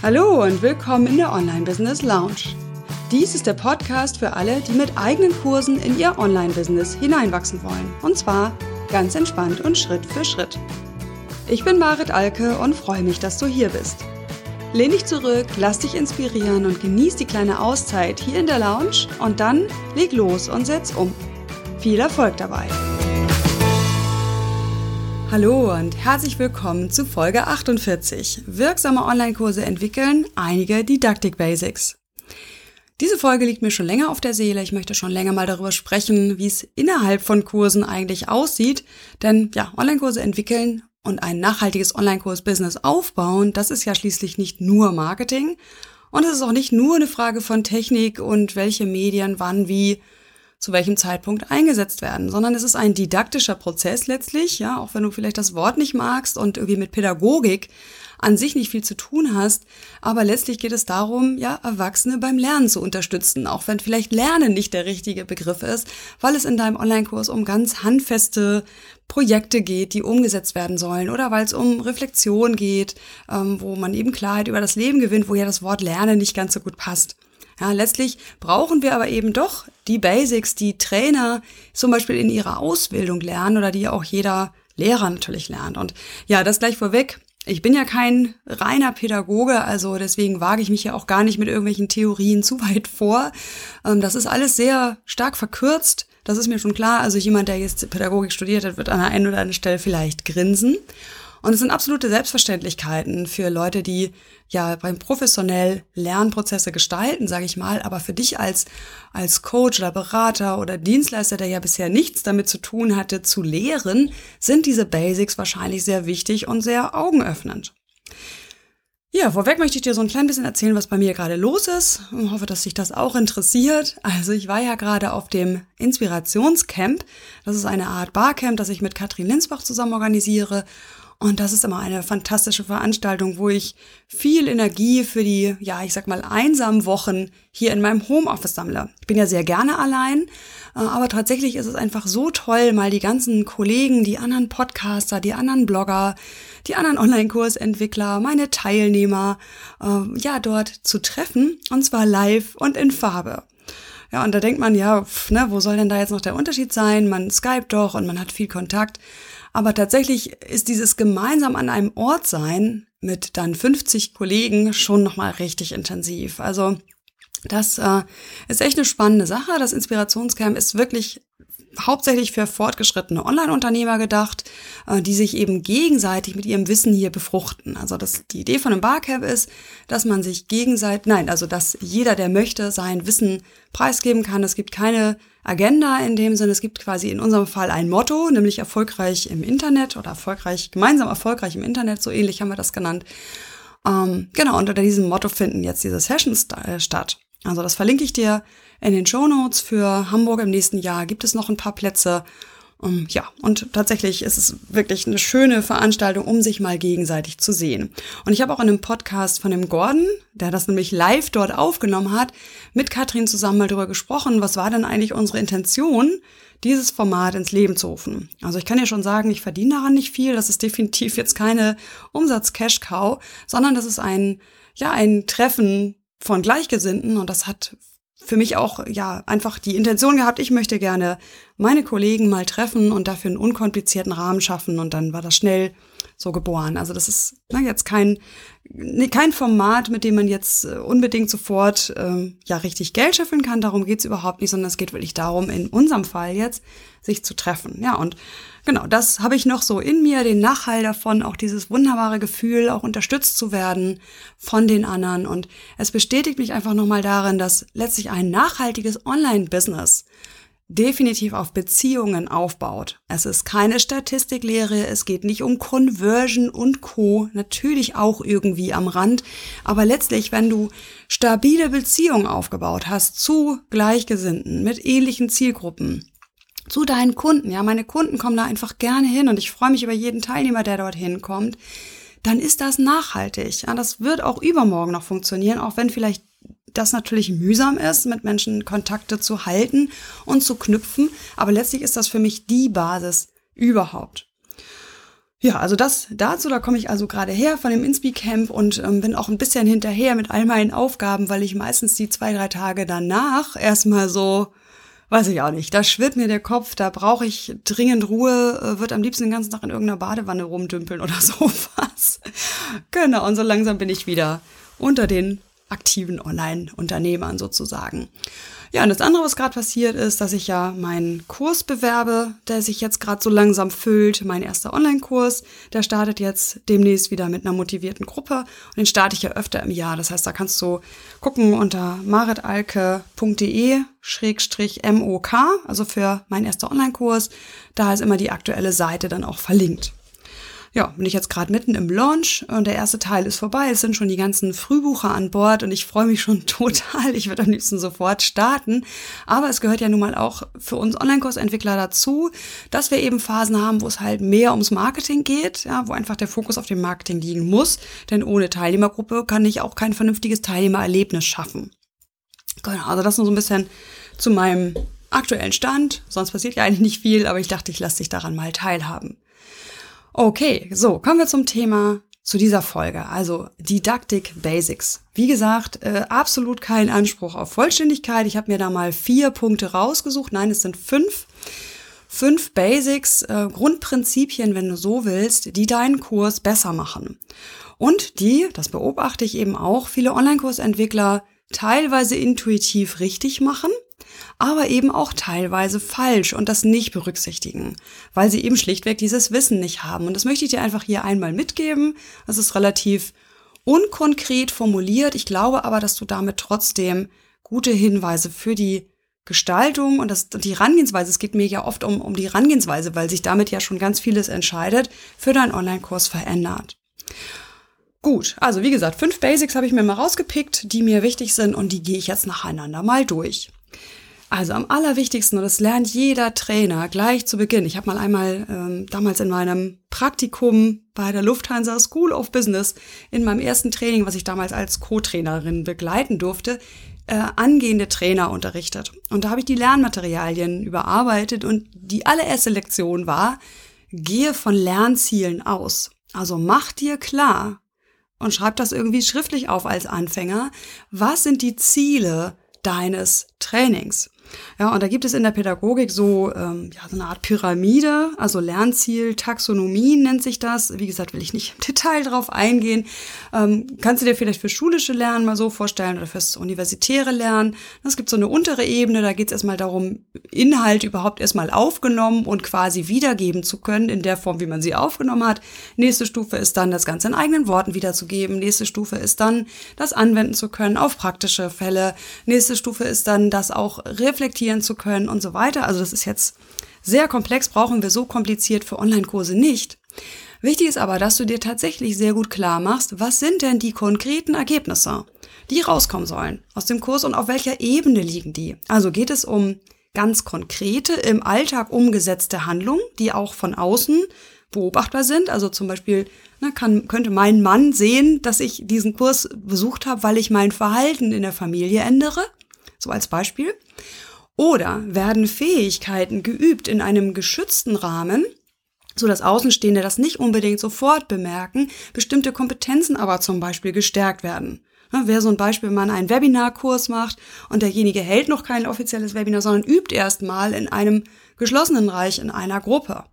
Hallo und willkommen in der Online Business Lounge. Dies ist der Podcast für alle, die mit eigenen Kursen in ihr Online-Business hineinwachsen wollen. Und zwar ganz entspannt und Schritt für Schritt. Ich bin Marit Alke und freue mich, dass du hier bist. Lehn dich zurück, lass dich inspirieren und genieß die kleine Auszeit hier in der Lounge und dann leg los und setz um. Viel Erfolg dabei! Hallo und herzlich willkommen zu Folge 48. Wirksame Online-Kurse entwickeln, einige Didaktik-Basics. Diese Folge liegt mir schon länger auf der Seele. Ich möchte schon länger mal darüber sprechen, wie es innerhalb von Kursen eigentlich aussieht. Denn ja, Online-Kurse entwickeln und ein nachhaltiges Online-Kurs-Business aufbauen, das ist ja schließlich nicht nur Marketing. Und es ist auch nicht nur eine Frage von Technik und welche Medien wann wie zu welchem Zeitpunkt eingesetzt werden, sondern es ist ein didaktischer Prozess letztlich, ja, auch wenn du vielleicht das Wort nicht magst und irgendwie mit Pädagogik an sich nicht viel zu tun hast, aber letztlich geht es darum, ja, Erwachsene beim Lernen zu unterstützen, auch wenn vielleicht Lernen nicht der richtige Begriff ist, weil es in deinem Online-Kurs um ganz handfeste Projekte geht, die umgesetzt werden sollen oder weil es um Reflexion geht, ähm, wo man eben Klarheit über das Leben gewinnt, wo ja das Wort Lernen nicht ganz so gut passt. Ja, letztlich brauchen wir aber eben doch die Basics, die Trainer zum Beispiel in ihrer Ausbildung lernen oder die auch jeder Lehrer natürlich lernt. Und ja, das gleich vorweg. Ich bin ja kein reiner Pädagoge, also deswegen wage ich mich ja auch gar nicht mit irgendwelchen Theorien zu weit vor. Ähm, das ist alles sehr stark verkürzt. Das ist mir schon klar. Also jemand, der jetzt Pädagogik studiert hat, wird an der einen oder anderen Stelle vielleicht grinsen. Und es sind absolute Selbstverständlichkeiten für Leute, die ja beim professionell Lernprozesse gestalten, sage ich mal, aber für dich als als Coach oder Berater oder Dienstleister, der ja bisher nichts damit zu tun hatte zu lehren, sind diese Basics wahrscheinlich sehr wichtig und sehr augenöffnend. Ja, vorweg möchte ich dir so ein klein bisschen erzählen, was bei mir gerade los ist. Ich hoffe, dass sich das auch interessiert. Also ich war ja gerade auf dem Inspirationscamp. Das ist eine Art Barcamp, das ich mit Katrin Linsbach zusammen organisiere. Und das ist immer eine fantastische Veranstaltung, wo ich viel Energie für die, ja, ich sag mal, einsamen Wochen hier in meinem Homeoffice sammle. Ich bin ja sehr gerne allein, äh, aber tatsächlich ist es einfach so toll, mal die ganzen Kollegen, die anderen Podcaster, die anderen Blogger, die anderen Online-Kursentwickler, meine Teilnehmer, äh, ja, dort zu treffen, und zwar live und in Farbe. Ja, und da denkt man, ja, pf, ne, wo soll denn da jetzt noch der Unterschied sein? Man Skype doch und man hat viel Kontakt. Aber tatsächlich ist dieses gemeinsam an einem Ort sein mit dann 50 Kollegen schon nochmal richtig intensiv. Also das äh, ist echt eine spannende Sache. Das Inspirationscamp ist wirklich hauptsächlich für fortgeschrittene Online-Unternehmer gedacht, äh, die sich eben gegenseitig mit ihrem Wissen hier befruchten. Also das, die Idee von einem Barcamp ist, dass man sich gegenseitig, nein, also dass jeder, der möchte, sein Wissen preisgeben kann. Es gibt keine Agenda in dem Sinne. Es gibt quasi in unserem Fall ein Motto, nämlich erfolgreich im Internet oder erfolgreich, gemeinsam erfolgreich im Internet, so ähnlich haben wir das genannt. Ähm, genau, und unter diesem Motto finden jetzt diese Sessions äh, statt. Also das verlinke ich dir in den Show Notes für Hamburg im nächsten Jahr. Gibt es noch ein paar Plätze? Um, ähm, ja, und tatsächlich ist es wirklich eine schöne Veranstaltung, um sich mal gegenseitig zu sehen. Und ich habe auch in einem Podcast von dem Gordon, der das nämlich live dort aufgenommen hat, mit Katrin zusammen mal darüber gesprochen, was war denn eigentlich unsere Intention, dieses Format ins Leben zu rufen. Also ich kann ja schon sagen, ich verdiene daran nicht viel. Das ist definitiv jetzt keine Umsatz-Cash-Cow, sondern das ist ein, ja, ein Treffen von Gleichgesinnten und das hat für mich auch ja einfach die Intention gehabt, ich möchte gerne meine Kollegen mal treffen und dafür einen unkomplizierten Rahmen schaffen und dann war das schnell so geboren. Also das ist na, jetzt kein kein Format, mit dem man jetzt äh, unbedingt sofort ähm, ja richtig Geld scheffeln kann. Darum geht's überhaupt nicht, sondern es geht wirklich darum, in unserem Fall jetzt sich zu treffen. Ja und genau, das habe ich noch so in mir, den Nachhall davon, auch dieses wunderbare Gefühl, auch unterstützt zu werden von den anderen. Und es bestätigt mich einfach nochmal darin, dass letztlich ein nachhaltiges Online-Business definitiv auf Beziehungen aufbaut. Es ist keine Statistiklehre, es geht nicht um Conversion und Co. Natürlich auch irgendwie am Rand, aber letztlich, wenn du stabile Beziehungen aufgebaut hast zu Gleichgesinnten mit ähnlichen Zielgruppen, zu deinen Kunden, ja, meine Kunden kommen da einfach gerne hin und ich freue mich über jeden Teilnehmer, der dorthin kommt, dann ist das nachhaltig. Ja, das wird auch übermorgen noch funktionieren, auch wenn vielleicht das natürlich mühsam ist, mit Menschen Kontakte zu halten und zu knüpfen. Aber letztlich ist das für mich die Basis überhaupt. Ja, also das dazu, da komme ich also gerade her von dem Inspi Camp und ähm, bin auch ein bisschen hinterher mit all meinen Aufgaben, weil ich meistens die zwei, drei Tage danach erstmal so, weiß ich auch nicht, da schwirrt mir der Kopf, da brauche ich dringend Ruhe, äh, wird am liebsten den ganzen Tag in irgendeiner Badewanne rumdümpeln oder sowas. genau, und so langsam bin ich wieder unter den aktiven Online-Unternehmern sozusagen. Ja, und das andere, was gerade passiert ist, dass ich ja meinen Kurs bewerbe, der sich jetzt gerade so langsam füllt. Mein erster Online-Kurs, der startet jetzt demnächst wieder mit einer motivierten Gruppe. Und den starte ich ja öfter im Jahr. Das heißt, da kannst du gucken unter maritalke.de-mok, also für mein erster Online-Kurs. Da ist immer die aktuelle Seite dann auch verlinkt ja, bin ich jetzt gerade mitten im Launch und der erste Teil ist vorbei. Es sind schon die ganzen Frühbucher an Bord und ich freue mich schon total. Ich würde am liebsten sofort starten. Aber es gehört ja nun mal auch für uns Online-Kursentwickler dazu, dass wir eben Phasen haben, wo es halt mehr ums Marketing geht, ja, wo einfach der Fokus auf dem Marketing liegen muss. Denn ohne Teilnehmergruppe kann ich auch kein vernünftiges Teilnehmererlebnis schaffen. Genau, also das nur so ein bisschen zu meinem aktuellen Stand. Sonst passiert ja eigentlich nicht viel, aber ich dachte, ich lasse dich daran mal teilhaben. Okay, so, kommen wir zum Thema zu dieser Folge, also Didactic Basics. Wie gesagt, äh, absolut kein Anspruch auf Vollständigkeit. Ich habe mir da mal vier Punkte rausgesucht. Nein, es sind fünf. Fünf Basics, äh, Grundprinzipien, wenn du so willst, die deinen Kurs besser machen. Und die, das beobachte ich eben auch, viele Online-Kursentwickler teilweise intuitiv richtig machen aber eben auch teilweise falsch und das nicht berücksichtigen, weil sie eben schlichtweg dieses Wissen nicht haben. Und das möchte ich dir einfach hier einmal mitgeben. Das ist relativ unkonkret formuliert. Ich glaube aber, dass du damit trotzdem gute Hinweise für die Gestaltung und das, die Herangehensweise, es geht mir ja oft um, um die Herangehensweise, weil sich damit ja schon ganz vieles entscheidet, für deinen Online-Kurs verändert. Gut, also wie gesagt, fünf Basics habe ich mir mal rausgepickt, die mir wichtig sind und die gehe ich jetzt nacheinander mal durch. Also am allerwichtigsten, und das lernt jeder Trainer gleich zu Beginn. Ich habe mal einmal ähm, damals in meinem Praktikum bei der Lufthansa School of Business in meinem ersten Training, was ich damals als Co-Trainerin begleiten durfte, äh, angehende Trainer unterrichtet. Und da habe ich die Lernmaterialien überarbeitet und die allererste Lektion war, gehe von Lernzielen aus. Also mach dir klar und schreib das irgendwie schriftlich auf als Anfänger. Was sind die Ziele deines Trainings? Ja, und da gibt es in der Pädagogik so, ähm, ja, so eine Art Pyramide, also Lernziel, Taxonomie nennt sich das. Wie gesagt, will ich nicht im Detail drauf eingehen. Ähm, kannst du dir vielleicht für schulische Lernen mal so vorstellen oder fürs universitäre Lernen. Es gibt so eine untere Ebene, da geht es erstmal darum, Inhalt überhaupt erstmal aufgenommen und quasi wiedergeben zu können in der Form, wie man sie aufgenommen hat. Nächste Stufe ist dann, das Ganze in eigenen Worten wiederzugeben. Nächste Stufe ist dann, das anwenden zu können auf praktische Fälle. Nächste Stufe ist dann, das auch reflektieren zu können und so weiter. Also das ist jetzt sehr komplex, brauchen wir so kompliziert für Online-Kurse nicht. Wichtig ist aber, dass du dir tatsächlich sehr gut klar machst, was sind denn die konkreten Ergebnisse, die rauskommen sollen aus dem Kurs und auf welcher Ebene liegen die. Also geht es um ganz konkrete, im Alltag umgesetzte Handlungen, die auch von außen beobachtbar sind. Also zum Beispiel ne, kann, könnte mein Mann sehen, dass ich diesen Kurs besucht habe, weil ich mein Verhalten in der Familie ändere. So als Beispiel. Oder werden Fähigkeiten geübt in einem geschützten Rahmen, so dass Außenstehende das nicht unbedingt sofort bemerken, bestimmte Kompetenzen aber zum Beispiel gestärkt werden. Wäre so ein Beispiel, wenn man einen Webinarkurs macht und derjenige hält noch kein offizielles Webinar, sondern übt erstmal in einem geschlossenen Bereich in einer Gruppe.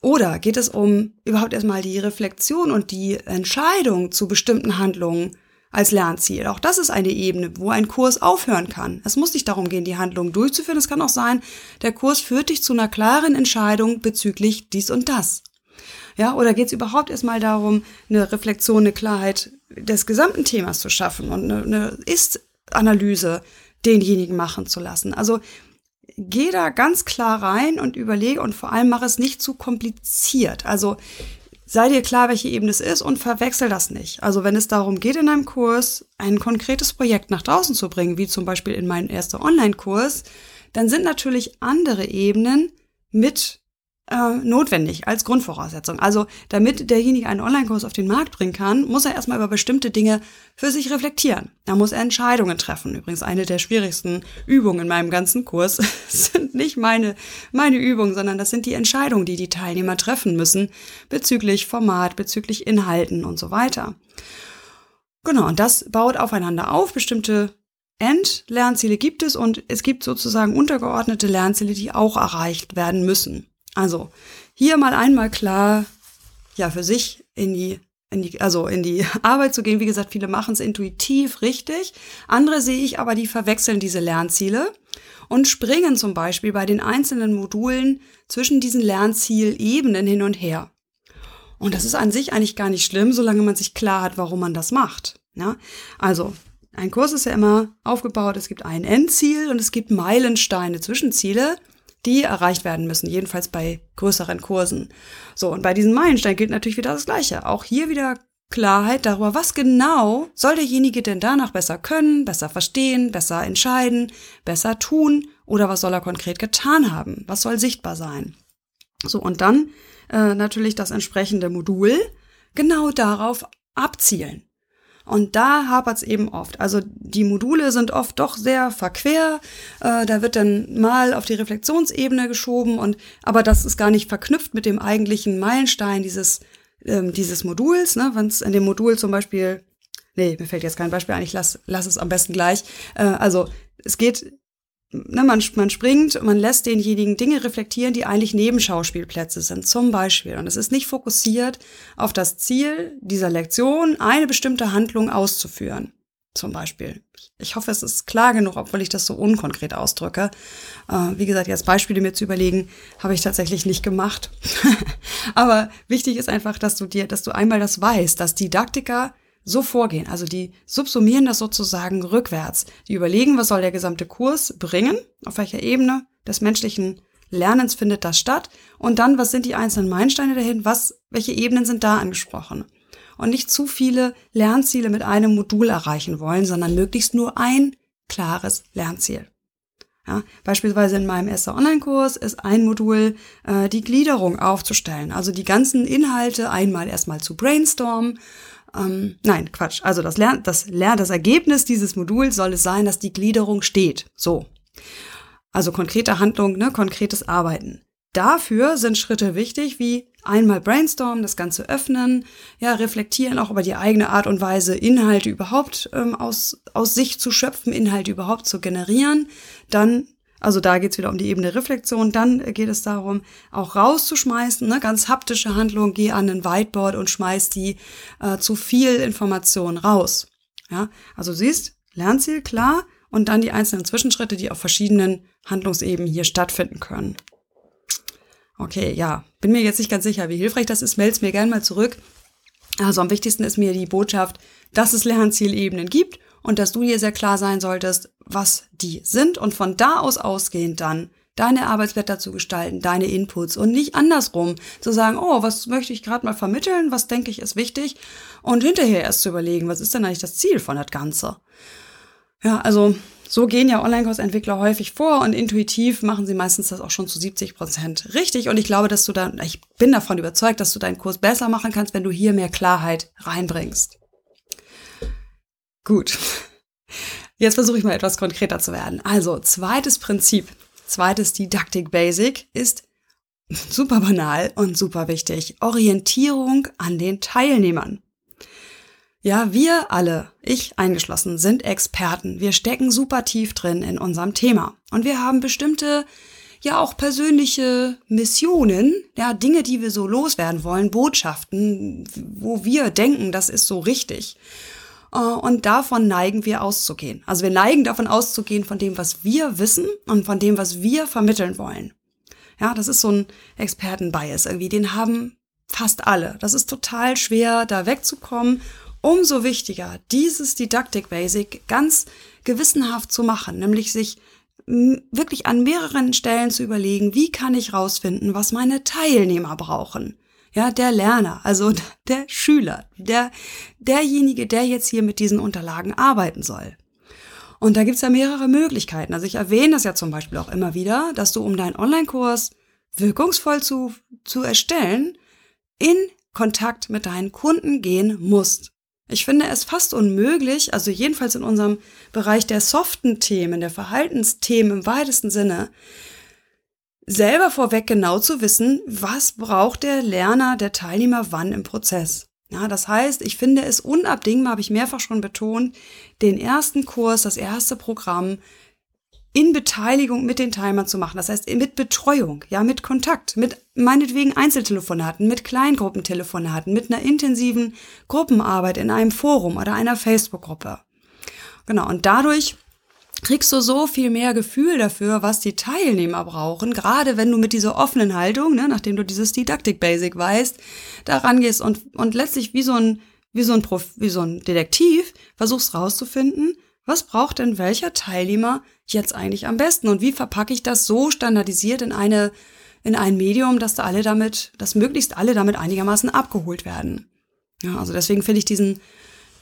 Oder geht es um überhaupt erstmal die Reflexion und die Entscheidung zu bestimmten Handlungen als Lernziel. Auch das ist eine Ebene, wo ein Kurs aufhören kann. Es muss nicht darum gehen, die Handlung durchzuführen. Es kann auch sein, der Kurs führt dich zu einer klaren Entscheidung bezüglich dies und das. Ja, oder geht es überhaupt erstmal darum, eine Reflexion, eine Klarheit des gesamten Themas zu schaffen und eine, eine Ist-Analyse denjenigen machen zu lassen? Also geh da ganz klar rein und überlege und vor allem mach es nicht zu kompliziert. Also sei dir klar, welche Ebene es ist und verwechsel das nicht. Also wenn es darum geht, in einem Kurs ein konkretes Projekt nach draußen zu bringen, wie zum Beispiel in meinem ersten Online-Kurs, dann sind natürlich andere Ebenen mit äh, notwendig als Grundvoraussetzung. Also damit derjenige einen Online-Kurs auf den Markt bringen kann, muss er erstmal über bestimmte Dinge für sich reflektieren. Da muss er Entscheidungen treffen. Übrigens eine der schwierigsten Übungen in meinem ganzen Kurs sind nicht meine, meine Übungen, sondern das sind die Entscheidungen, die die Teilnehmer treffen müssen bezüglich Format, bezüglich Inhalten und so weiter. Genau, und das baut aufeinander auf. Bestimmte Endlernziele gibt es und es gibt sozusagen untergeordnete Lernziele, die auch erreicht werden müssen. Also hier mal einmal klar, ja, für sich in die, in die, also in die Arbeit zu gehen. Wie gesagt, viele machen es intuitiv richtig. Andere sehe ich aber, die verwechseln diese Lernziele und springen zum Beispiel bei den einzelnen Modulen zwischen diesen Lernzielebenen hin und her. Und das ist an sich eigentlich gar nicht schlimm, solange man sich klar hat, warum man das macht. Ja? Also, ein Kurs ist ja immer aufgebaut, es gibt ein Endziel und es gibt Meilensteine, Zwischenziele die erreicht werden müssen, jedenfalls bei größeren Kursen. So, und bei diesen Meilensteinen gilt natürlich wieder das Gleiche. Auch hier wieder Klarheit darüber, was genau soll derjenige denn danach besser können, besser verstehen, besser entscheiden, besser tun oder was soll er konkret getan haben, was soll sichtbar sein. So, und dann äh, natürlich das entsprechende Modul genau darauf abzielen. Und da hapert es eben oft. Also die Module sind oft doch sehr verquer. Äh, da wird dann mal auf die Reflexionsebene geschoben und aber das ist gar nicht verknüpft mit dem eigentlichen Meilenstein dieses ähm, dieses Moduls. Ne? Wenn es in dem Modul zum Beispiel, nee, mir fällt jetzt kein Beispiel ein. Ich lass lass es am besten gleich. Äh, also es geht ne, man, man springt, man lässt denjenigen Dinge reflektieren, die eigentlich Nebenschauspielplätze sind, zum Beispiel. Und es ist nicht fokussiert auf das Ziel dieser Lektion, eine bestimmte Handlung auszuführen. Zum Beispiel. Ich hoffe, es ist klar genug, obwohl ich das so unkonkret ausdrücke. Äh, wie gesagt, jetzt Beispiele mir zu überlegen, habe ich tatsächlich nicht gemacht. Aber wichtig ist einfach, dass du dir, dass du einmal das weißt, dass Didaktiker so vorgehen. Also die subsumieren das sozusagen rückwärts. Die überlegen, was soll der gesamte Kurs bringen, auf welcher Ebene des menschlichen Lernens findet das statt und dann, was sind die einzelnen Meilensteine dahin, was, welche Ebenen sind da angesprochen. Und nicht zu viele Lernziele mit einem Modul erreichen wollen, sondern möglichst nur ein klares Lernziel. Ja, beispielsweise in meinem erster Online-Kurs ist ein Modul äh, die Gliederung aufzustellen, also die ganzen Inhalte einmal erstmal zu brainstormen ähm, nein, Quatsch. Also das Lern, das Lern, das Ergebnis dieses Moduls soll es sein, dass die Gliederung steht. So. Also konkrete Handlung, ne, konkretes Arbeiten. Dafür sind Schritte wichtig, wie einmal brainstormen, das Ganze öffnen, ja, reflektieren auch über die eigene Art und Weise, Inhalte überhaupt ähm, aus, aus sich zu schöpfen, Inhalte überhaupt zu generieren, dann also da geht's wieder um die Ebene Reflexion. Dann geht es darum, auch rauszuschmeißen, ne? ganz haptische Handlung, geh an ein Whiteboard und schmeiß die äh, zu viel Information raus. Ja, also siehst, Lernziel klar und dann die einzelnen Zwischenschritte, die auf verschiedenen Handlungsebenen hier stattfinden können. Okay, ja, bin mir jetzt nicht ganz sicher, wie hilfreich das ist. Meld's mir gerne mal zurück. Also am wichtigsten ist mir die Botschaft, dass es Lernzielebenen gibt und dass du dir sehr klar sein solltest, was die sind und von da aus ausgehend dann deine Arbeitsblätter zu gestalten, deine Inputs und nicht andersrum zu sagen, oh, was möchte ich gerade mal vermitteln, was denke ich ist wichtig und hinterher erst zu überlegen, was ist denn eigentlich das Ziel von das Ganze. Ja, also so gehen ja Online-Kursentwickler häufig vor und intuitiv machen sie meistens das auch schon zu 70 Prozent richtig. Und ich glaube, dass du dann, ich bin davon überzeugt, dass du deinen Kurs besser machen kannst, wenn du hier mehr Klarheit reinbringst. Gut. Jetzt versuche ich mal etwas konkreter zu werden. Also, zweites Prinzip, zweites Didaktik Basic ist super banal und super wichtig. Orientierung an den Teilnehmern. Ja, wir alle, ich eingeschlossen, sind Experten. Wir stecken super tief drin in unserem Thema. Und wir haben bestimmte, ja auch persönliche Missionen, ja, Dinge, die wir so loswerden wollen, Botschaften, wo wir denken, das ist so richtig. Äh, und davon neigen wir auszugehen. Also wir neigen davon auszugehen von dem, was wir wissen und von dem, was wir vermitteln wollen. Ja, das ist so ein Expertenbias irgendwie. Den haben fast alle. Das ist total schwer, da wegzukommen. Umso wichtiger, dieses Didaktik Basic ganz gewissenhaft zu machen, nämlich sich wirklich an mehreren Stellen zu überlegen, wie kann ich rausfinden, was meine Teilnehmer brauchen ja, der Lerner, also der Schüler, der, derjenige, der jetzt hier mit diesen Unterlagen arbeiten soll. Und da gibt's ja mehrere Möglichkeiten. Also ich erwähne das ja zum Beispiel auch immer wieder, dass du um deinen Online-Kurs wirkungsvoll zu, zu erstellen, in Kontakt mit deinen Kunden gehen musst. Ich finde es fast unmöglich, also jedenfalls in unserem Bereich der soften Themen, der Verhaltensthemen im weitesten Sinne, selber vorweg genau zu wissen, was braucht der Lerner, der Teilnehmer wann im Prozess. Ja, das heißt, ich finde es unabdingbar, habe ich mehrfach schon betont, den ersten Kurs, das erste Programm in Beteiligung mit den Teilnehmern zu machen. Das heißt, mit Betreuung, ja, mit Kontakt, mit meinetwegen Einzeltelefonaten, mit Kleingruppentelefonaten, mit einer intensiven Gruppenarbeit in einem Forum oder einer Facebook-Gruppe. Genau. Und dadurch kriegst du so viel mehr Gefühl dafür, was die Teilnehmer brauchen, gerade wenn du mit dieser offenen Haltung, ne, nachdem du dieses Didactic Basic weißt, da rangehst und, und letztlich wie so ein, wie so ein, Prof, wie so ein Detektiv versuchst rauszufinden, was braucht denn welcher Teilnehmer jetzt eigentlich am besten und wie verpacke ich das so standardisiert in eine, in ein Medium, dass da alle damit, dass möglichst alle damit einigermaßen abgeholt werden. Ja, also deswegen finde ich diesen,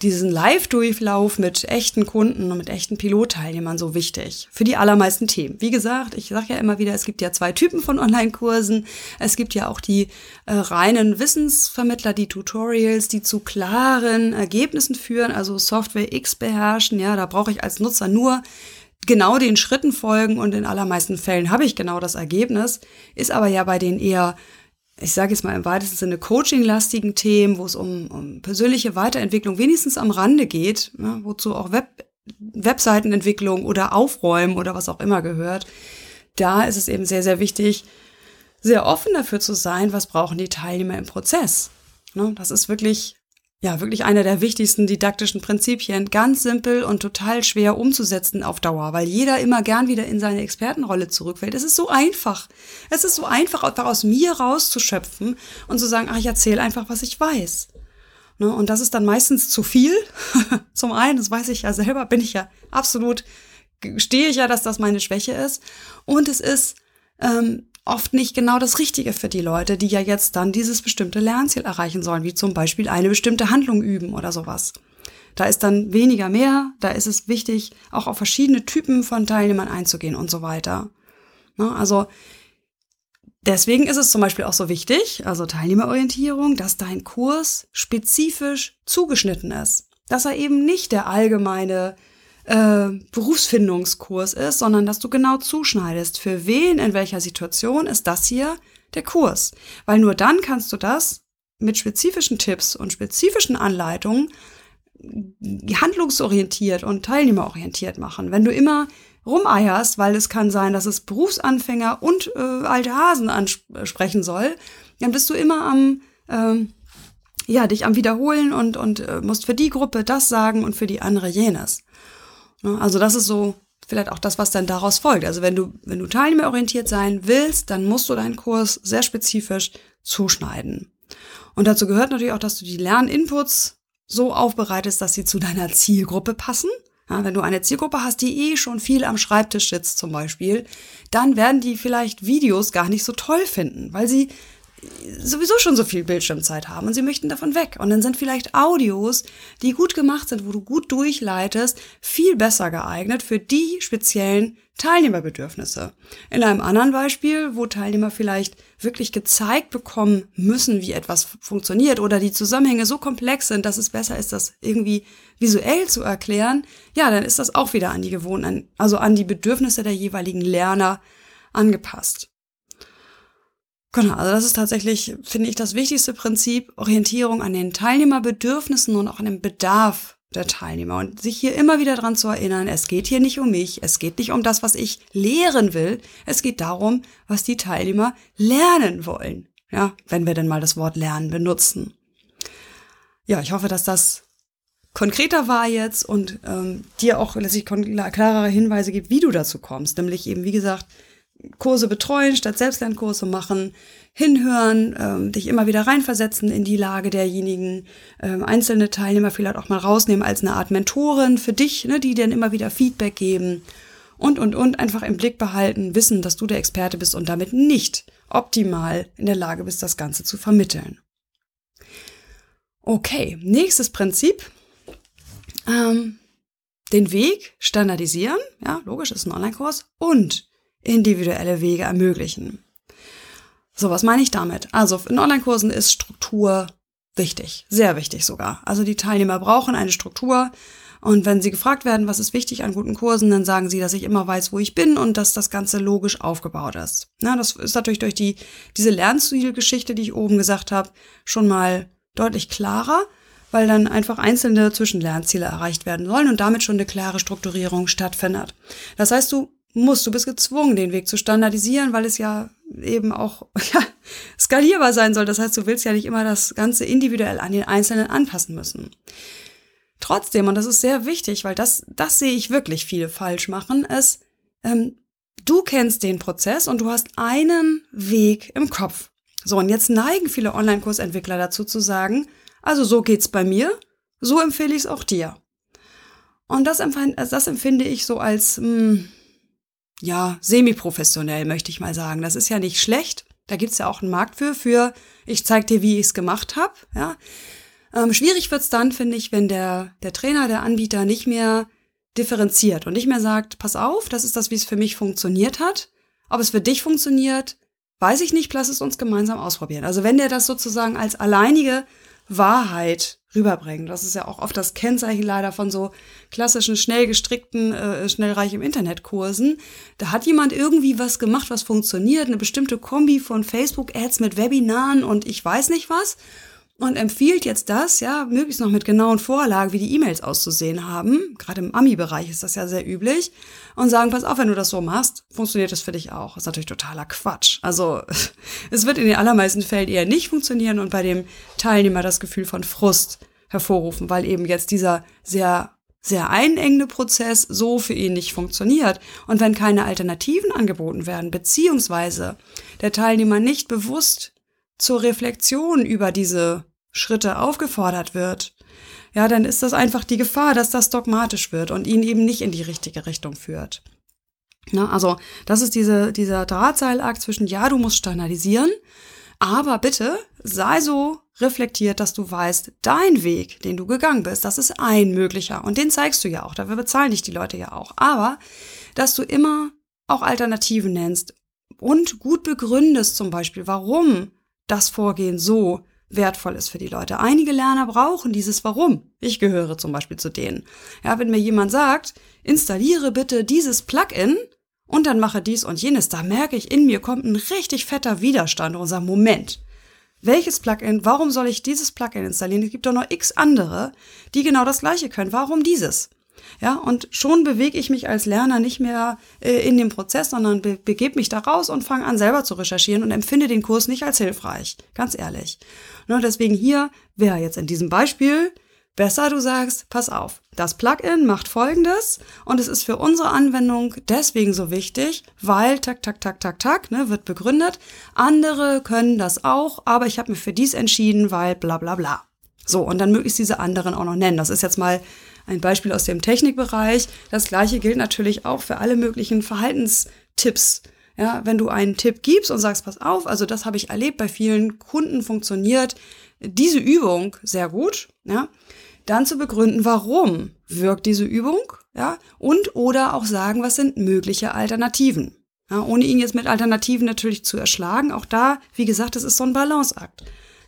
diesen Live-Durchlauf mit echten Kunden und mit echten Pilotteilnehmern so wichtig für die allermeisten Themen. Wie gesagt, ich sage ja immer wieder, es gibt ja zwei Typen von Online-Kursen. Es gibt ja auch die äh, reinen Wissensvermittler, die Tutorials, die zu klaren Ergebnissen führen, also Software X beherrschen. Ja, da brauche ich als Nutzer nur genau den Schritten folgen und in allermeisten Fällen habe ich genau das Ergebnis. Ist aber ja bei den eher ich sage jetzt mal im weitesten Sinne coaching-lastigen Themen, wo es um, um persönliche Weiterentwicklung wenigstens am Rande geht, ja, wozu auch Web, Webseitenentwicklung oder Aufräumen oder was auch immer gehört, da ist es eben sehr, sehr wichtig, sehr offen dafür zu sein, was brauchen die Teilnehmer im Prozess. Ne, das ist wirklich ja, wirklich einer der wichtigsten didaktischen Prinzipien. Ganz simpel und total schwer umzusetzen auf Dauer, weil jeder immer gern wieder in seine Expertenrolle zurückfällt. Es ist so einfach. Es ist so einfach, aus mir rauszuschöpfen und zu sagen, ach, ich erzähle einfach, was ich weiß. Ne? Und das ist dann meistens zu viel. Zum einen, das weiß ich ja selber, bin ich ja absolut, stehe ich ja, dass das meine Schwäche ist. Und es ist ähm, oft nicht genau das Richtige für die Leute, die ja jetzt dann dieses bestimmte Lernziel erreichen sollen, wie zum Beispiel eine bestimmte Handlung üben oder sowas. Da ist dann weniger mehr, da ist es wichtig, auch auf verschiedene Typen von Teilnehmern einzugehen und so weiter. Ne, also deswegen ist es zum Beispiel auch so wichtig, also Teilnehmerorientierung, dass dein Kurs spezifisch zugeschnitten ist. Dass er eben nicht der allgemeine äh, Berufsfindungskurs ist, sondern dass du genau zuschneidest, für wen, in welcher Situation ist das hier der Kurs. Weil nur dann kannst du das mit spezifischen Tipps und spezifischen Anleitungen handlungsorientiert und teilnehmerorientiert machen. Wenn du immer rumeierst, weil es kann sein, dass es Berufsanfänger und äh, alte Hasen ansprechen soll, dann bist du immer am ähm, ja dich am wiederholen und und äh, musst für die Gruppe das sagen und für die andere jenes. Ne? Also das ist so vielleicht auch das, was dann daraus folgt. Also wenn du, wenn du teilnehmerorientiert sein willst, dann musst du deinen Kurs sehr spezifisch zuschneiden. Und dazu gehört natürlich auch, dass du die Lerninputs so aufbereitest, dass sie zu deiner Zielgruppe passen. Ja, wenn du eine Zielgruppe hast, die eh schon viel am Schreibtisch sitzt zum Beispiel, dann werden die vielleicht Videos gar nicht so toll finden, weil sie sowieso schon so viel Bildschirmzeit haben und sie möchten davon weg. Und dann sind vielleicht Audios, die gut gemacht sind, wo du gut durchleitest, viel besser geeignet für die speziellen Teilnehmerbedürfnisse. In einem anderen Beispiel, wo Teilnehmer vielleicht wirklich gezeigt bekommen müssen, wie etwas funktioniert oder die Zusammenhänge so komplex sind, dass es besser ist, das irgendwie visuell zu erklären, ja, dann ist das auch wieder an die Gewohnheiten, also an die Bedürfnisse der jeweiligen Lerner angepasst. Genau, also das ist tatsächlich, finde ich, das wichtigste Prinzip, Orientierung an den Teilnehmerbedürfnissen und auch an dem Bedarf der Teilnehmer und sich hier immer wieder dran zu erinnern, es geht hier nicht um mich, es geht nicht um das, was ich lehren will, es geht darum, was die Teilnehmer lernen wollen. Ja, wenn wir denn mal das Wort lernen benutzen. Ja, ich hoffe, dass das konkreter war jetzt und ähm, dir auch letztlich klarere Hinweise gibt, wie du dazu kommst. Nämlich eben, wie gesagt, Kurse betreuen, statt Selbstlernkurse machen, hinhören, ähm, dich immer wieder reinversetzen in die Lage derjenigen, ähm, einzelne Teilnehmer vielleicht auch mal rausnehmen als eine Art Mentorin für dich, ne, die dir immer wieder Feedback geben und, und, und einfach im Blick behalten, wissen, dass du der Experte bist und damit nicht optimal in der Lage bist, das Ganze zu vermitteln. Okay, nächstes Prinzip. Ähm, den Weg standardisieren, ja, logisch, ist ein Online-Kurs, und individuelle Wege ermöglichen. So, was meine ich damit? Also in Online-Kursen ist Struktur wichtig, sehr wichtig sogar. Also die Teilnehmer brauchen eine Struktur. Und wenn sie gefragt werden, was ist wichtig an guten Kursen, dann sagen sie, dass ich immer weiß, wo ich bin und dass das Ganze logisch aufgebaut ist. Na, das ist natürlich durch die, diese Lernzielgeschichte, die ich oben gesagt habe, schon mal deutlich klarer, weil dann einfach einzelne Zwischenlernziele erreicht werden sollen und damit schon eine klare Strukturierung stattfindet. Das heißt, du musst, du bist gezwungen, den Weg zu standardisieren, weil es ja eben auch ja, skalierbar sein soll. Das heißt, du willst ja nicht immer das Ganze individuell an den Einzelnen anpassen müssen. Trotzdem, und das ist sehr wichtig, weil das, das sehe ich wirklich viele falsch machen, ist, ähm, du kennst den Prozess und du hast einen Weg im Kopf. So, und jetzt neigen viele Online-Kursentwickler dazu zu sagen, also so geht's bei mir, so empfehle ich es auch dir. Und das, empfinde, das empfinde ich so als, mh, hm, ja, semi-professionell, möchte ich mal sagen. Das ist ja nicht schlecht. Da gibt's ja auch einen Markt für, für ich zeig dir, wie ich's gemacht habe. Ja. Ähm, schwierig wird's dann, finde ich, wenn der, der Trainer, der Anbieter nicht mehr differenziert und nicht mehr sagt, pass auf, das ist das, wie es für mich funktioniert hat. Ob es für dich funktioniert, weiß ich nicht, lass es uns gemeinsam ausprobieren. Also wenn der das sozusagen als alleinige Wahrheit rüberbringen. Das ist ja auch oft das Kennzeichen leider von so klassischen, schnell gestrickten, äh, schnellreich im Internetkursen. Da hat jemand irgendwie was gemacht, was funktioniert, eine bestimmte Kombi von Facebook-Ads mit Webinaren und ich weiß nicht was und empfiehlt jetzt das, ja, möglichst noch mit genauen Vorlagen, wie die E-Mails auszusehen haben. Gerade im Ami-Bereich ist das ja sehr üblich. Und sagen, pass auf, wenn du das so machst, funktioniert das für dich auch. Das ist natürlich totaler Quatsch. Also, es wird in den allermeisten Fällen eher nicht funktionieren und bei dem Teilnehmer das Gefühl von Frust hervorrufen, weil eben jetzt dieser sehr sehr einengende Prozess so für ihn nicht funktioniert. Und wenn keine Alternativen angeboten werden, beziehungsweise der Teilnehmer nicht bewusst zur Reflexion über diese Schritte aufgefordert wird, ja, dann ist das einfach die Gefahr, dass das dogmatisch wird und ihn eben nicht in die richtige Richtung führt. Na, also, das ist diese, dieser Drahtseilakt zwischen, ja, du musst standardisieren, aber bitte sei so reflektiert, dass du weißt, dein Weg, den du gegangen bist, das ist ein möglicher und den zeigst du ja auch, dafür bezahlen dich die Leute ja auch, aber dass du immer auch Alternativen nennst und gut begründest zum Beispiel, warum das Vorgehen so wertvoll ist für die Leute. Einige Lerner brauchen dieses Warum. Ich gehöre zum Beispiel zu denen. Ja, wenn mir jemand sagt, installiere bitte dieses Plugin und dann mache dies und jenes, da merke ich, in mir kommt ein richtig fetter Widerstand und sage, Moment, welches Plugin, warum soll ich dieses Plugin installieren? Es gibt doch noch x andere, die genau das gleiche können. Warum dieses? Ja, und schon bewege ich mich als Lerner nicht mehr äh, in dem Prozess, sondern be begebe mich da raus und fange an, selber zu recherchieren und empfinde den Kurs nicht als hilfreich. Ganz ehrlich. Ne, deswegen hier wäre jetzt in diesem Beispiel besser, du sagst, pass auf, das Plugin macht folgendes und es ist für unsere Anwendung deswegen so wichtig, weil tak, tak, tak, tak, tak, ne, wird begründet. Andere können das auch, aber ich habe mir für dies entschieden, weil bla bla bla. So, und dann möglichst diese anderen auch noch nennen. Das ist jetzt mal ein Beispiel aus dem Technikbereich. Das gleiche gilt natürlich auch für alle möglichen Verhaltenstipps. Ja, wenn du einen Tipp gibst und sagst, pass auf, also das habe ich erlebt, bei vielen Kunden funktioniert diese Übung sehr gut, ja, dann zu begründen, warum wirkt diese Übung, ja, und oder auch sagen, was sind mögliche Alternativen. Ja, ohne ihn jetzt mit Alternativen natürlich zu erschlagen. Auch da, wie gesagt, es ist so ein Balanceakt.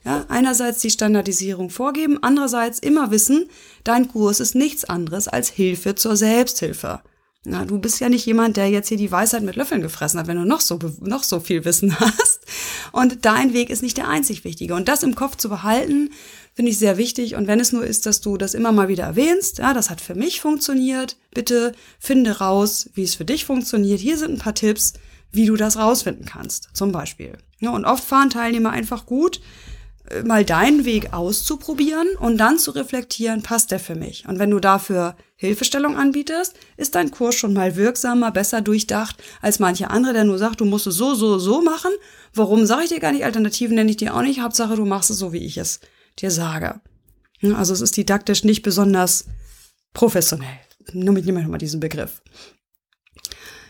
Ja, einerseits die Standardisierung vorgeben, andererseits immer wissen, dein Kurs ist nichts anderes als Hilfe zur Selbsthilfe. Na, du bist ja nicht jemand, der jetzt hier die Weisheit mit Löffeln gefressen hat, wenn du noch so, noch so viel Wissen hast. Und dein Weg ist nicht der einzig wichtige. Und das im Kopf zu behalten, finde ich sehr wichtig. Und wenn es nur ist, dass du das immer mal wieder erwähnst, ja, das hat für mich funktioniert. Bitte finde raus, wie es für dich funktioniert. Hier sind ein paar Tipps, wie du das rausfinden kannst, zum Beispiel. Ja, und oft fahren Teilnehmer einfach gut, mal deinen Weg auszuprobieren und dann zu reflektieren, passt der für mich? Und wenn du dafür Hilfestellung anbietest, ist dein Kurs schon mal wirksamer, besser durchdacht als manche andere, der nur sagt, du musst es so, so, so machen. Warum sage ich dir gar nicht? Alternativen nenne ich dir auch nicht. Hauptsache, du machst es so, wie ich es dir sage. Also es ist didaktisch nicht besonders professionell. Nur mit niemandem mal diesen Begriff.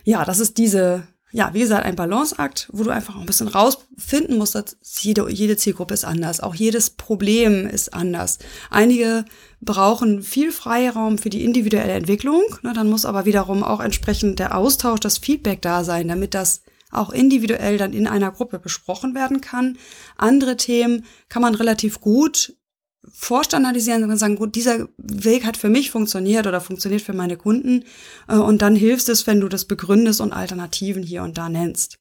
Ja, das ist diese ja, wie gesagt, ein Balanceakt, wo du einfach ein bisschen rausfinden musst, dass jede, jede Zielgruppe ist anders. Auch jedes Problem ist anders. Einige brauchen viel Freiraum für die individuelle Entwicklung. Ne, dann muss aber wiederum auch entsprechend der Austausch, das Feedback da sein, damit das auch individuell dann in einer Gruppe besprochen werden kann. Andere Themen kann man relativ gut vorstandardisieren und sagen, gut, dieser Weg hat für mich funktioniert oder funktioniert für meine Kunden. Äh, und dann hilft es, wenn du das begründest und Alternativen hier und da nennst.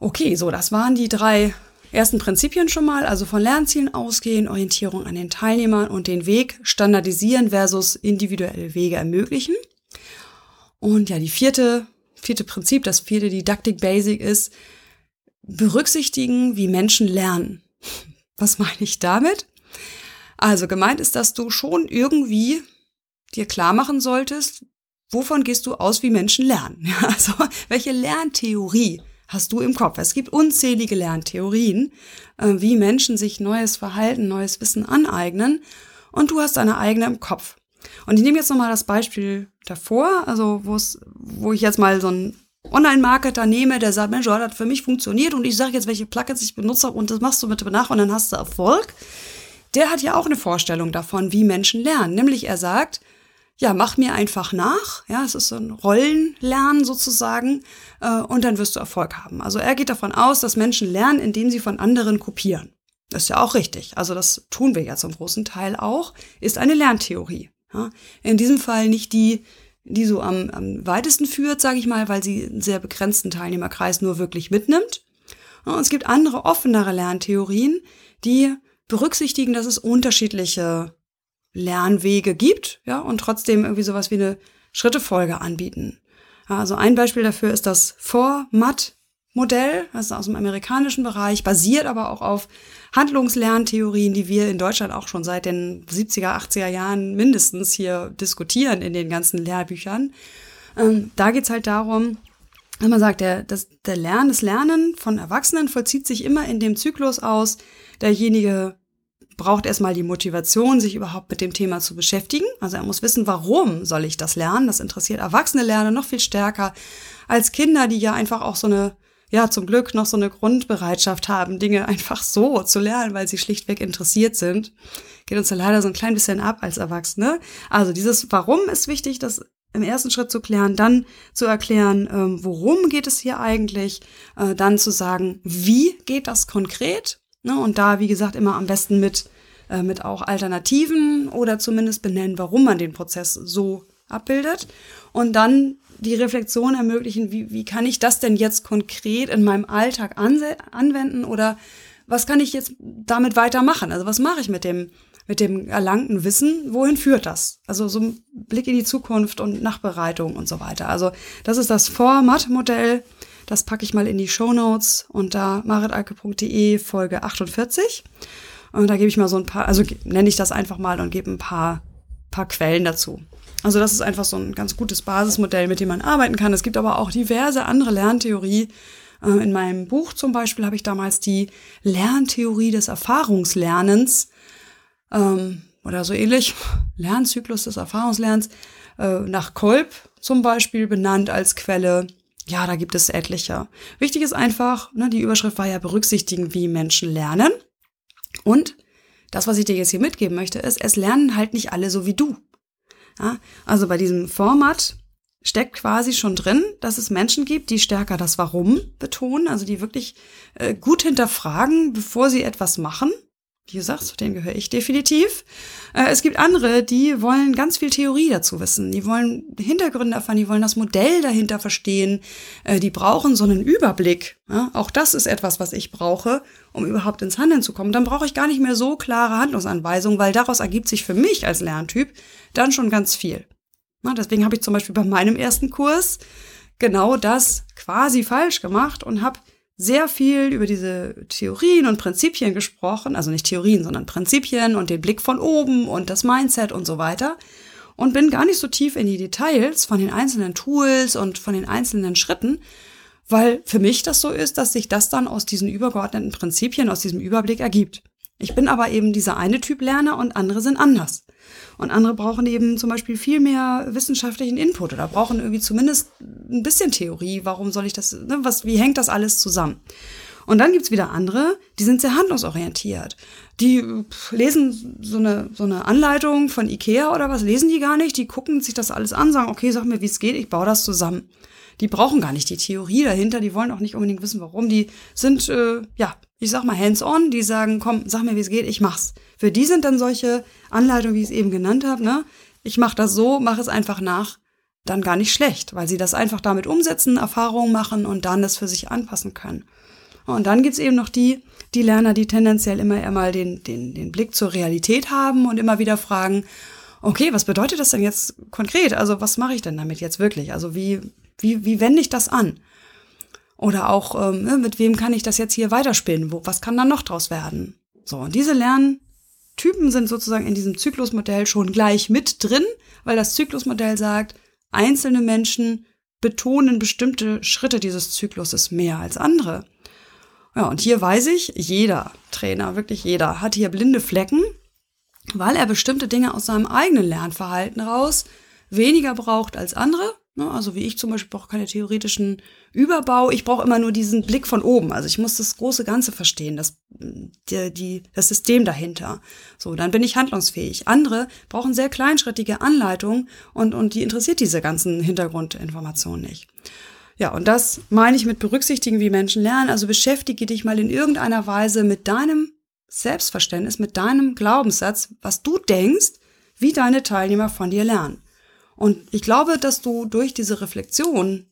Okay, so, das waren die drei ersten Prinzipien schon mal, also von Lernzielen ausgehen, Orientierung an den Teilnehmern und den Weg standardisieren versus individuelle Wege ermöglichen. Und ja, die vierte, vierte Prinzip, das vierte Didaktik Basic ist, berücksichtigen, wie Menschen lernen. Was meine ich damit? Also gemeint ist, dass du schon irgendwie dir klar machen solltest, wovon gehst du aus, wie Menschen lernen? Also welche Lerntheorie hast du im Kopf? Es gibt unzählige Lerntheorien, äh, wie Menschen sich neues Verhalten, neues Wissen aneignen und du hast deine eigene im Kopf. Und ich nehme jetzt nochmal das Beispiel davor, also wo ich jetzt mal so einen Online-Marketer nehme, der sagt, Mensch, das hat für mich funktioniert und ich sage jetzt, welche Plugins ich benutzt habe und das machst du bitte nach und dann hast du Erfolg. Der hat ja auch eine Vorstellung davon, wie Menschen lernen. Nämlich er sagt, ja, mach mir einfach nach. Ja, es ist so ein Rollenlernen sozusagen. Äh, und dann wirst du Erfolg haben. Also er geht davon aus, dass Menschen lernen, indem sie von anderen kopieren. Das ist ja auch richtig. Also das tun wir ja zum großen Teil auch. Ist eine Lerntheorie. Ja, in diesem Fall nicht die, die so am, am weitesten führt, sage ich mal, weil sie einen sehr begrenzten Teilnehmerkreis nur wirklich mitnimmt. Und es gibt andere offenere Lerntheorien, die berücksichtigen, dass es unterschiedliche Lernwege gibt, ja, und trotzdem irgendwie sowas wie eine Schrittefolge anbieten. Also ein Beispiel dafür ist das Format-Modell, also aus dem amerikanischen Bereich, basiert aber auch auf Handlungslerntheorien, die wir in Deutschland auch schon seit den 70er, 80er Jahren mindestens hier diskutieren in den ganzen Lehrbüchern. Ähm, da geht's halt darum, wenn man sagt, der, das, der Lernen, das Lernen von Erwachsenen vollzieht sich immer in dem Zyklus aus, derjenige braucht erstmal die Motivation, sich überhaupt mit dem Thema zu beschäftigen. Also er muss wissen, warum soll ich das lernen? Das interessiert Erwachsene lernen noch viel stärker als Kinder, die ja einfach auch so eine ja, zum Glück noch so eine Grundbereitschaft haben, Dinge einfach so zu lernen, weil sie schlichtweg interessiert sind. Geht uns ja leider so ein klein bisschen ab als Erwachsene. Also dieses Warum ist wichtig, das im ersten Schritt zu klären, dann zu erklären, ähm, worum geht es hier eigentlich, äh, dann zu sagen, wie geht das konkret? Ne? Und da, wie gesagt, immer am besten mit, äh, mit auch Alternativen oder zumindest benennen, warum man den Prozess so abbildet. Und dann die Reflexion ermöglichen, wie, wie kann ich das denn jetzt konkret in meinem Alltag anwenden oder was kann ich jetzt damit weitermachen? Also was mache ich mit dem, mit dem erlangten Wissen? Wohin führt das? Also so ein Blick in die Zukunft und Nachbereitung und so weiter. Also das ist das Format-Modell. Das packe ich mal in die Show Notes unter maritalke.de Folge 48. Und da gebe ich mal so ein paar, also nenne ich das einfach mal und gebe ein paar, paar Quellen dazu. Also das ist einfach so ein ganz gutes Basismodell, mit dem man arbeiten kann. Es gibt aber auch diverse andere Lerntheorie. Äh, in meinem Buch zum Beispiel habe ich damals die Lerntheorie des Erfahrungslernens ähm, oder so ähnlich, Lernzyklus des Erfahrungslernens, äh, nach Kolb zum Beispiel benannt als Quelle. Ja, da gibt es etliche. Wichtig ist einfach, ne, die Überschrift war ja berücksichtigen, wie Menschen lernen. Und das, was ich dir jetzt hier mitgeben möchte, ist, es lernen halt nicht alle so wie du. Ja, also bei diesem Format steckt quasi schon drin, dass es Menschen gibt, die stärker das Warum betonen, also die wirklich äh, gut hinterfragen, bevor sie etwas machen. Wie gesagt, zu denen gehöre ich definitiv. Äh, es gibt andere, die wollen ganz viel Theorie dazu wissen. Die wollen Hintergründe erfahren, die wollen das Modell dahinter verstehen. Äh, die brauchen so einen Überblick. Ja, auch das ist etwas, was ich brauche, um überhaupt ins Handeln zu kommen. Dann brauche ich gar nicht mehr so klare Handlungsanweisungen, weil daraus ergibt sich für mich als Lerntyp dann schon ganz viel. Na, deswegen habe ich zum Beispiel bei meinem ersten Kurs genau das quasi falsch gemacht und habe sehr viel über diese Theorien und Prinzipien gesprochen, also nicht Theorien, sondern Prinzipien und den Blick von oben und das Mindset und so weiter und bin gar nicht so tief in die Details von den einzelnen Tools und von den einzelnen Schritten, weil für mich das so ist, dass sich das dann aus diesen übergeordneten Prinzipien, aus diesem Überblick ergibt. Ich bin aber eben dieser eine Typ Lerner und andere sind anders. Und andere brauchen eben zum Beispiel viel mehr wissenschaftlichen Input oder brauchen irgendwie zumindest ein bisschen Theorie. Warum soll ich das, ne, was, wie hängt das alles zusammen? Und dann gibt's wieder andere, die sind sehr handlungsorientiert. Die lesen so eine, so eine Anleitung von Ikea oder was, lesen die gar nicht. Die gucken sich das alles an, sagen, okay, sag mir, wie es geht, ich baue das zusammen. Die brauchen gar nicht die Theorie dahinter, die wollen auch nicht unbedingt wissen, warum. Die sind, äh, ja, ich sag mal, hands-on, die sagen, komm, sag mir, wie es geht, ich mach's. Für die sind dann solche Anleitungen, wie ich es eben genannt habe, ne? Ich mach das so, mach es einfach nach, dann gar nicht schlecht, weil sie das einfach damit umsetzen, Erfahrungen machen und dann das für sich anpassen können. Und dann gibt's eben noch die, die Lerner, die tendenziell immer eher mal den, den, den Blick zur Realität haben und immer wieder fragen, okay, was bedeutet das denn jetzt konkret? Also was mache ich denn damit jetzt wirklich? Also wie, wie, wie wende ich das an? Oder auch, ähm, ne, mit wem kann ich das jetzt hier weiterspinnen? Wo, was kann dann noch draus werden? So, und diese Lerntypen sind sozusagen in diesem Zyklusmodell schon gleich mit drin, weil das Zyklusmodell sagt, einzelne Menschen betonen bestimmte Schritte dieses Zykluses mehr als andere. Ja, und hier weiß ich, jeder Trainer, wirklich jeder, hat hier blinde Flecken, weil er bestimmte Dinge aus seinem eigenen Lernverhalten raus weniger braucht als andere. Ne, also wie ich zum Beispiel brauche keine theoretischen Überbau. Ich brauche immer nur diesen Blick von oben. Also ich muss das große Ganze verstehen, das, die, die, das System dahinter. So, dann bin ich handlungsfähig. Andere brauchen sehr kleinschrittige Anleitungen und, und die interessiert diese ganzen Hintergrundinformationen nicht. Ja, und das meine ich mit berücksichtigen, wie Menschen lernen. Also beschäftige dich mal in irgendeiner Weise mit deinem Selbstverständnis, mit deinem Glaubenssatz, was du denkst, wie deine Teilnehmer von dir lernen. Und ich glaube, dass du durch diese Reflexion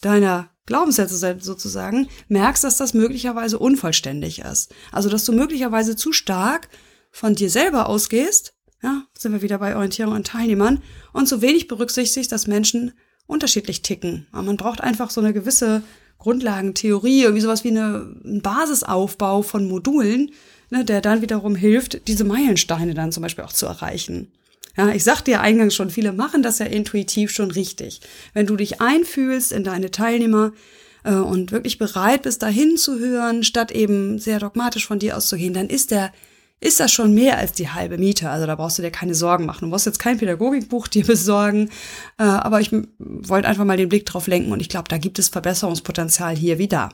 deiner Glaubenssätze sozusagen merkst, dass das möglicherweise unvollständig ist. Also, dass du möglicherweise zu stark von dir selber ausgehst, ja, sind wir wieder bei Orientierung an Teilnehmern, und zu wenig berücksichtigst, dass Menschen unterschiedlich ticken. Man braucht einfach so eine gewisse Grundlagentheorie, irgendwie sowas wie eine, ein Basisaufbau von Modulen, ne, der dann wiederum hilft, diese Meilensteine dann zum Beispiel auch zu erreichen. Ja, ich sagte ja eingangs schon, viele machen das ja intuitiv schon richtig. Wenn du dich einfühlst in deine Teilnehmer äh, und wirklich bereit bist, dahin zu hören, statt eben sehr dogmatisch von dir auszugehen, dann ist der ist das schon mehr als die halbe Miete. Also da brauchst du dir keine Sorgen machen. Du musst jetzt kein Pädagogikbuch dir besorgen, äh, aber ich wollte einfach mal den Blick drauf lenken und ich glaube, da gibt es Verbesserungspotenzial hier wie da.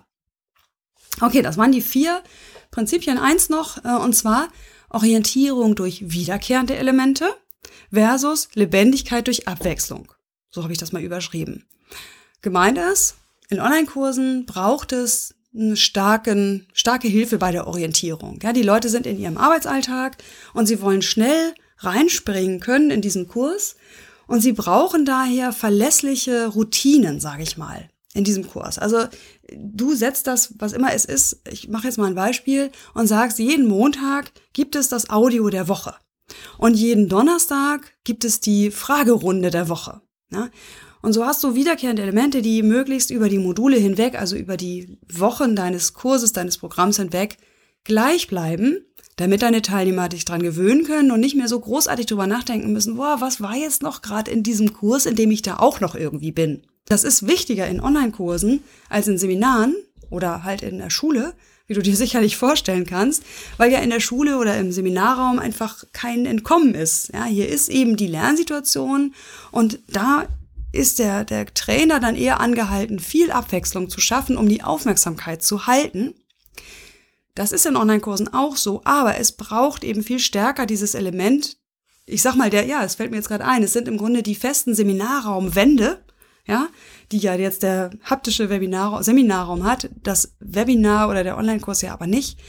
Okay, das waren die vier Prinzipien. Eins noch, äh, und zwar Orientierung durch wiederkehrende Elemente versus Lebendigkeit durch Abwechslung. So habe ich das mal überschrieben. Gemeint ist, in Online-Kursen braucht es eine starken, starke Hilfe bei der Orientierung. Ja, die Leute sind in ihrem Arbeitsalltag und sie wollen schnell reinspringen können in diesen Kurs und sie brauchen daher verlässliche Routinen, sage ich mal, in diesem Kurs. Also du setzt das, was immer es ist, ich mache jetzt mal ein Beispiel und sagst, jeden Montag gibt es das Audio der Woche und jeden Donnerstag gibt es die Fragerunde der Woche. Ja? Und so hast du wiederkehrende Elemente, die möglichst über die Module hinweg, also über die Wochen deines Kurses, deines Programms hinweg, gleich bleiben, damit deine Teilnehmer dich dran gewöhnen können und nicht mehr so großartig drüber nachdenken müssen, boah, was war jetzt noch gerade in diesem Kurs, in dem ich da auch noch irgendwie bin. Das ist wichtiger in Online-Kursen als in Seminaren oder halt in der Schule, wie du dir sicherlich vorstellen kannst, weil ja in der Schule oder im Seminarraum einfach kein Entkommen ist. Ja, hier ist eben die Lernsituation und da ist der, der Trainer dann eher angehalten, viel Abwechslung zu schaffen, um die Aufmerksamkeit zu halten. Das ist in Online-Kursen auch so, aber es braucht eben viel stärker dieses Element. Ich sag mal, der, ja, es fällt mir jetzt gerade ein, es sind im Grunde die festen Seminarraumwände, ja, die ja jetzt der haptische Webinar, Seminarraum hat, das Webinar oder der Online-Kurs ja aber nicht.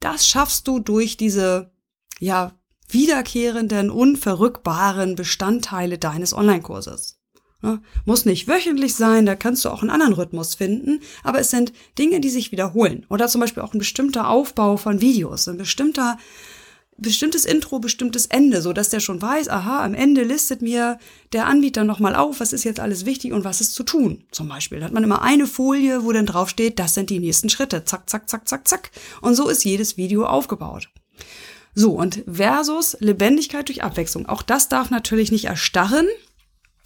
Das schaffst du durch diese, ja, wiederkehrenden, unverrückbaren Bestandteile deines Online-Kurses. Ne? Muss nicht wöchentlich sein, da kannst du auch einen anderen Rhythmus finden, aber es sind Dinge, die sich wiederholen. Oder zum Beispiel auch ein bestimmter Aufbau von Videos, ein bestimmter, bestimmtes Intro, bestimmtes Ende, so dass der schon weiß, aha, am Ende listet mir der Anbieter nochmal auf, was ist jetzt alles wichtig und was ist zu tun. Zum Beispiel da hat man immer eine Folie, wo dann drauf steht, das sind die nächsten Schritte. Zack, zack, zack, zack, zack. Und so ist jedes Video aufgebaut. So, und versus Lebendigkeit durch Abwechslung. Auch das darf natürlich nicht erstarren,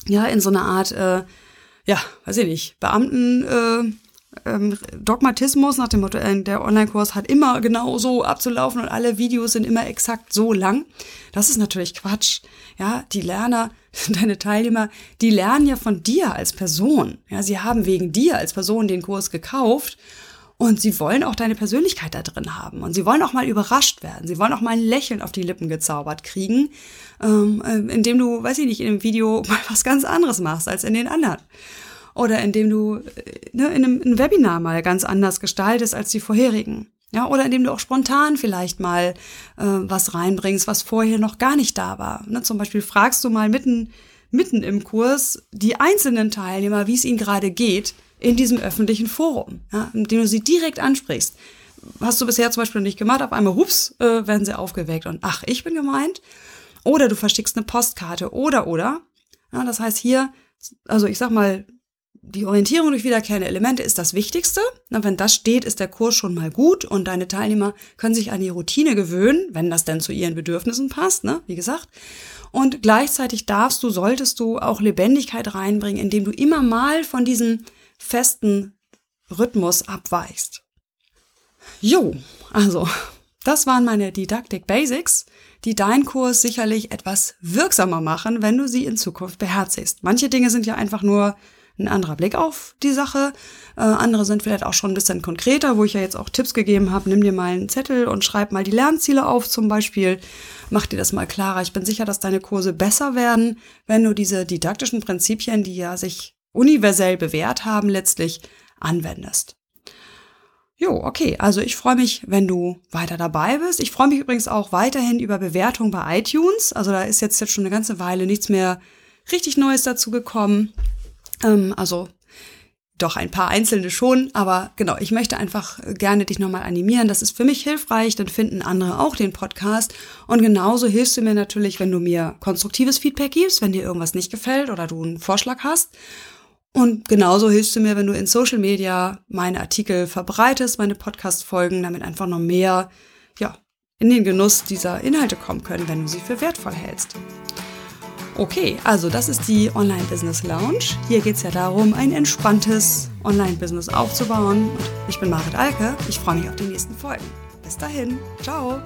ja, in so einer Art, äh, ja, weiß ich nicht, Beamten, äh, ähm, Dogmatismus nach dem Motto, äh, der Online-Kurs hat immer genau so abzulaufen und alle Videos sind immer exakt so lang. Das ist natürlich Quatsch. Ja, die Lerner, deine Teilnehmer, die lernen ja von dir als Person. Ja, sie haben wegen dir als Person den Kurs gekauft und sie wollen auch deine Persönlichkeit da drin haben. Und sie wollen auch mal überrascht werden. Sie wollen auch mal ein Lächeln auf die Lippen gezaubert kriegen, ähm, äh, indem du, weiß ich nicht, in dem Video mal was ganz anderes machst als in den anderen. oder indem du äh, ne, in einem ein Webinar mal ganz anders gestaltest als die vorherigen. Ja, oder indem du auch spontan vielleicht mal äh, was reinbringst, was vorher noch gar nicht da war. Ne, zum Beispiel fragst du mal mitten, mitten im Kurs die einzelnen Teilnehmer, wie es ihnen gerade geht in diesem öffentlichen Forum, ja, indem du sie direkt ansprichst. Hast du bisher zum Beispiel nicht gemacht, auf einmal, hups, äh, werden sie aufgeweckt und ach, ich bin gemeint. Oder du verschickst eine Postkarte oder, oder. Ja, das heißt hier, also ich sag mal, die Orientierung durch wiederkehrende Elemente ist das Wichtigste. Na, wenn das steht, ist der Kurs schon mal gut und deine Teilnehmer können sich an die Routine gewöhnen, wenn das denn zu ihren Bedürfnissen passt, ne? wie gesagt. Und gleichzeitig darfst du, solltest du auch Lebendigkeit reinbringen, indem du immer mal von diesem festen Rhythmus abweichst. Jo, also, das waren meine Didaktik Basics, die deinen Kurs sicherlich etwas wirksamer machen, wenn du sie in Zukunft beherzigst. Manche Dinge sind ja einfach nur ein anderer Blick auf die Sache. Äh, andere sind vielleicht auch schon ein bisschen konkreter, wo ich ja jetzt auch Tipps gegeben habe. Nimm dir mal einen Zettel und schreib mal die Lernziele auf zum Beispiel. Mach dir das mal klarer. Ich bin sicher, dass deine Kurse besser werden, wenn du diese didaktischen Prinzipien, die ja sich universell bewährt haben, letztlich anwendest. Jo, okay. Also ich freue mich, wenn du weiter dabei bist. Ich freue mich übrigens auch weiterhin über Bewertungen bei iTunes. Also da ist jetzt, jetzt schon eine ganze Weile nichts mehr richtig Neues dazu gekommen. Ähm, also doch ein paar einzelne schon, aber genau, ich möchte einfach gerne dich nochmal animieren. Das ist für mich hilfreich, dann finden andere auch den Podcast. Und genauso hilfst du mir natürlich, wenn du mir konstruktives Feedback gibst, wenn dir irgendwas nicht gefällt oder du einen Vorschlag hast. Und genauso hilfst du mir, wenn du in Social Media meine Artikel verbreitest, meine Podcast-Folgen, damit einfach noch mehr, ja, in den Genuss dieser Inhalte kommen können, wenn du sie für wertvoll hältst. Okay, also das ist die Online Business Lounge. Hier geht es ja darum, ein entspanntes Online-Business aufzubauen. ich bin Marit Alke. Ich freue mich auf die nächsten Folgen. Bis dahin. Ciao.